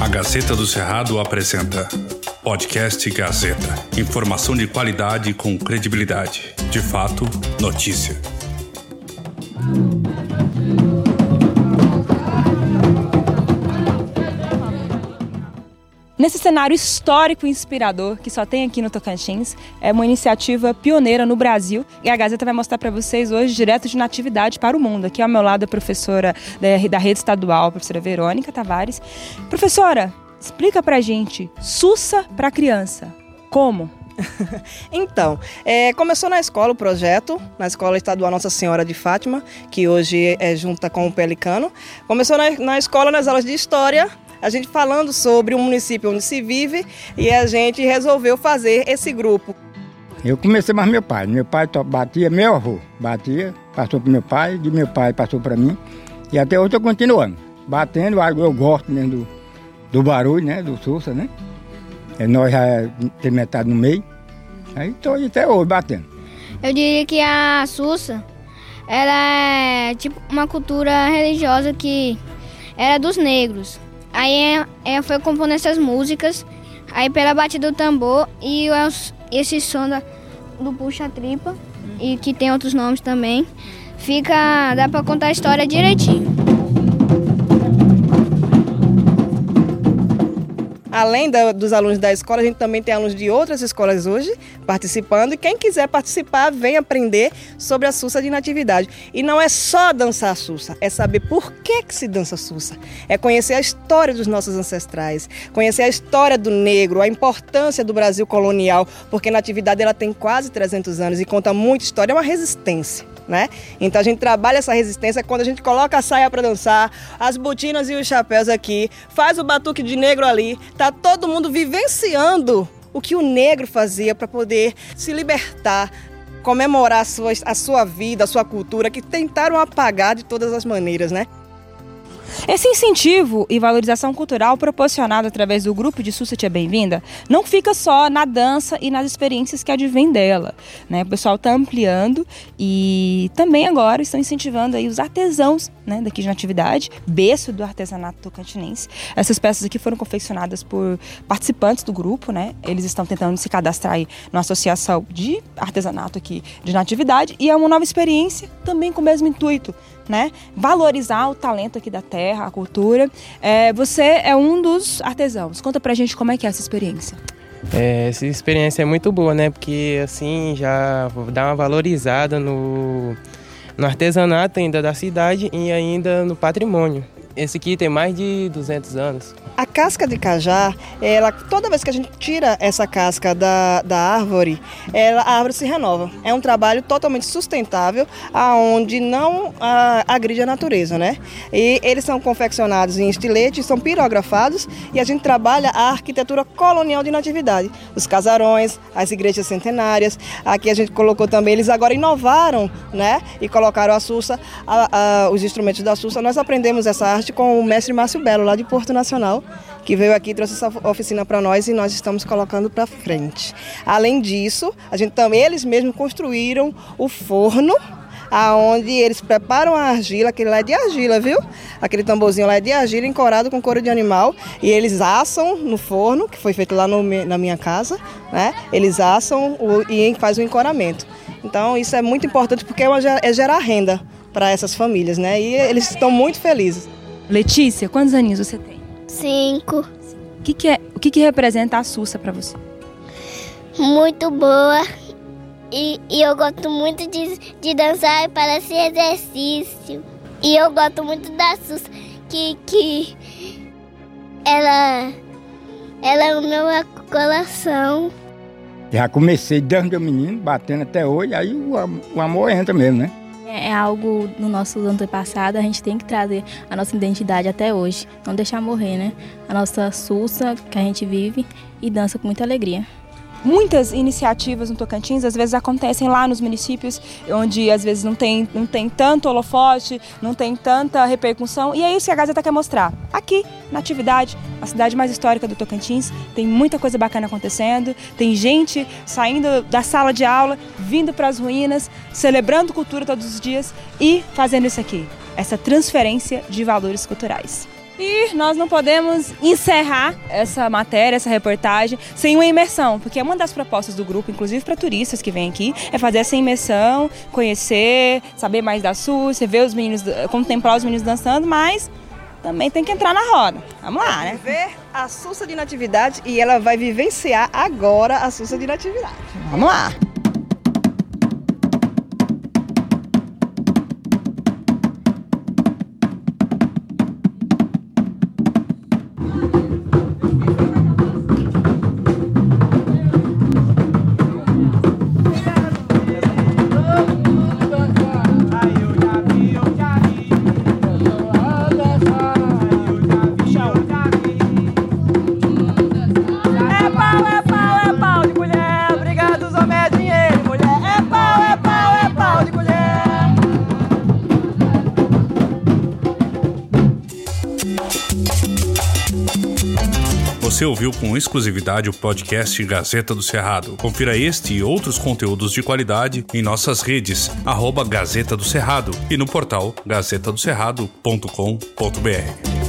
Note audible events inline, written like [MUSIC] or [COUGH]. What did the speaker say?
A Gazeta do Cerrado apresenta Podcast Gazeta. Informação de qualidade com credibilidade. De fato, notícia. Nesse cenário histórico e inspirador que só tem aqui no Tocantins, é uma iniciativa pioneira no Brasil e a Gazeta vai mostrar para vocês hoje direto de Natividade para o Mundo. Aqui ao meu lado a professora da rede estadual, a professora Verônica Tavares. Professora, explica para gente, Sussa para criança, como? [LAUGHS] então, é, começou na escola o projeto, na Escola Estadual Nossa Senhora de Fátima, que hoje é junta com o Pelicano. Começou na, na escola, nas aulas de História, a gente falando sobre o município onde se vive e a gente resolveu fazer esse grupo. Eu comecei mais meu pai. Meu pai batia, meu avô batia, passou para meu pai, de meu pai passou para mim. E até hoje estou continuando. Batendo, eu gosto mesmo do, do barulho, né? Do Sussa, né? E nós já tem metade no meio. Aí estou até hoje batendo. Eu diria que a Sussa, ela é tipo uma cultura religiosa que era dos negros. Aí é, é, foi compondo essas músicas, aí pela batida do tambor e esse som da, do puxa-tripa, e que tem outros nomes também, fica. dá pra contar a história direitinho. Além da, dos alunos da escola, a gente também tem alunos de outras escolas hoje participando. E quem quiser participar, vem aprender sobre a Sussa de Natividade. E não é só dançar a Sussa, é saber por que, que se dança a Sussa. É conhecer a história dos nossos ancestrais, conhecer a história do negro, a importância do Brasil colonial, porque a Natividade ela tem quase 300 anos e conta muita história, é uma resistência né? Então a gente trabalha essa resistência quando a gente coloca a saia para dançar, as botinas e os chapéus aqui, faz o batuque de negro ali, tá todo mundo vivenciando o que o negro fazia para poder se libertar, comemorar a sua, a sua vida, a sua cultura, que tentaram apagar de todas as maneiras, né? Esse incentivo e valorização cultural proporcionado através do grupo de Sussa Tia Bem-vinda não fica só na dança e nas experiências que advêm dela. Né? O pessoal está ampliando e também agora estão incentivando aí os artesãos né, daqui de Natividade, berço do artesanato tocantinense. Essas peças aqui foram confeccionadas por participantes do grupo, né? Eles estão tentando se cadastrar aí numa associação de artesanato aqui de Natividade e é uma nova experiência também com o mesmo intuito, né? Valorizar o talento aqui da terra, a cultura. É, você é um dos artesãos. Conta pra gente como é que é essa experiência. É, essa experiência é muito boa, né? Porque assim já dá uma valorizada no, no artesanato ainda da cidade e ainda no patrimônio. Esse aqui tem mais de 200 anos. A casca de cajá, ela, toda vez que a gente tira essa casca da, da árvore, ela, a árvore se renova. É um trabalho totalmente sustentável, aonde não a, agride a natureza, né? E eles são confeccionados em estilete, são pirografados e a gente trabalha a arquitetura colonial de natividade. Os casarões, as igrejas centenárias. Aqui a gente colocou também, eles agora inovaram, né? E colocaram a Sussa, a, a, os instrumentos da Sussa. Nós aprendemos essa arte com o mestre Márcio Belo, lá de Porto Nacional que veio aqui trouxe essa oficina para nós e nós estamos colocando para frente. Além disso, a gente também eles mesmos construíram o forno aonde eles preparam a argila, aquele lá é de argila, viu? Aquele tamborzinho lá é de argila encorado com couro de animal e eles assam no forno, que foi feito lá no, na minha casa, né? Eles assam o, e faz o encoramento. Então isso é muito importante porque é, uma, é gerar renda para essas famílias, né? E eles estão muito felizes. Letícia, quantos aninhos você tem? Cinco. O que, que, é, o que, que representa a Sussa para você? Muito boa. E, e, eu gosto muito de, de dançar para esse exercício. E eu gosto muito da Sussa, que, que ela, ela é o meu coração. Já comecei desde o menino, batendo até hoje, aí o, o amor entra mesmo, né? É, é algo no nosso antepassado, a gente tem que trazer a nossa identidade até hoje, não deixar morrer, né? A nossa sussa que a gente vive e dança com muita alegria. Muitas iniciativas no Tocantins às vezes acontecem lá nos municípios onde às vezes não tem, não tem tanto holofote, não tem tanta repercussão e é isso que a Gazeta quer mostrar. Aqui, na atividade, a cidade mais histórica do Tocantins, tem muita coisa bacana acontecendo, tem gente saindo da sala de aula, vindo para as ruínas, celebrando cultura todos os dias e fazendo isso aqui. essa transferência de valores culturais. E nós não podemos encerrar essa matéria, essa reportagem, sem uma imersão, porque uma das propostas do grupo, inclusive para turistas que vêm aqui, é fazer essa imersão, conhecer, saber mais da Súcia, ver os meninos, contemplar os meninos dançando, mas também tem que entrar na roda. Vamos lá, né? Ver a Sussa de Natividade e ela vai vivenciar agora a Sussa de Natividade. Vamos lá. Você ouviu com exclusividade o podcast Gazeta do Cerrado. Confira este e outros conteúdos de qualidade em nossas redes, arroba Gazeta do Cerrado e no portal gazetadocerrado.com.br.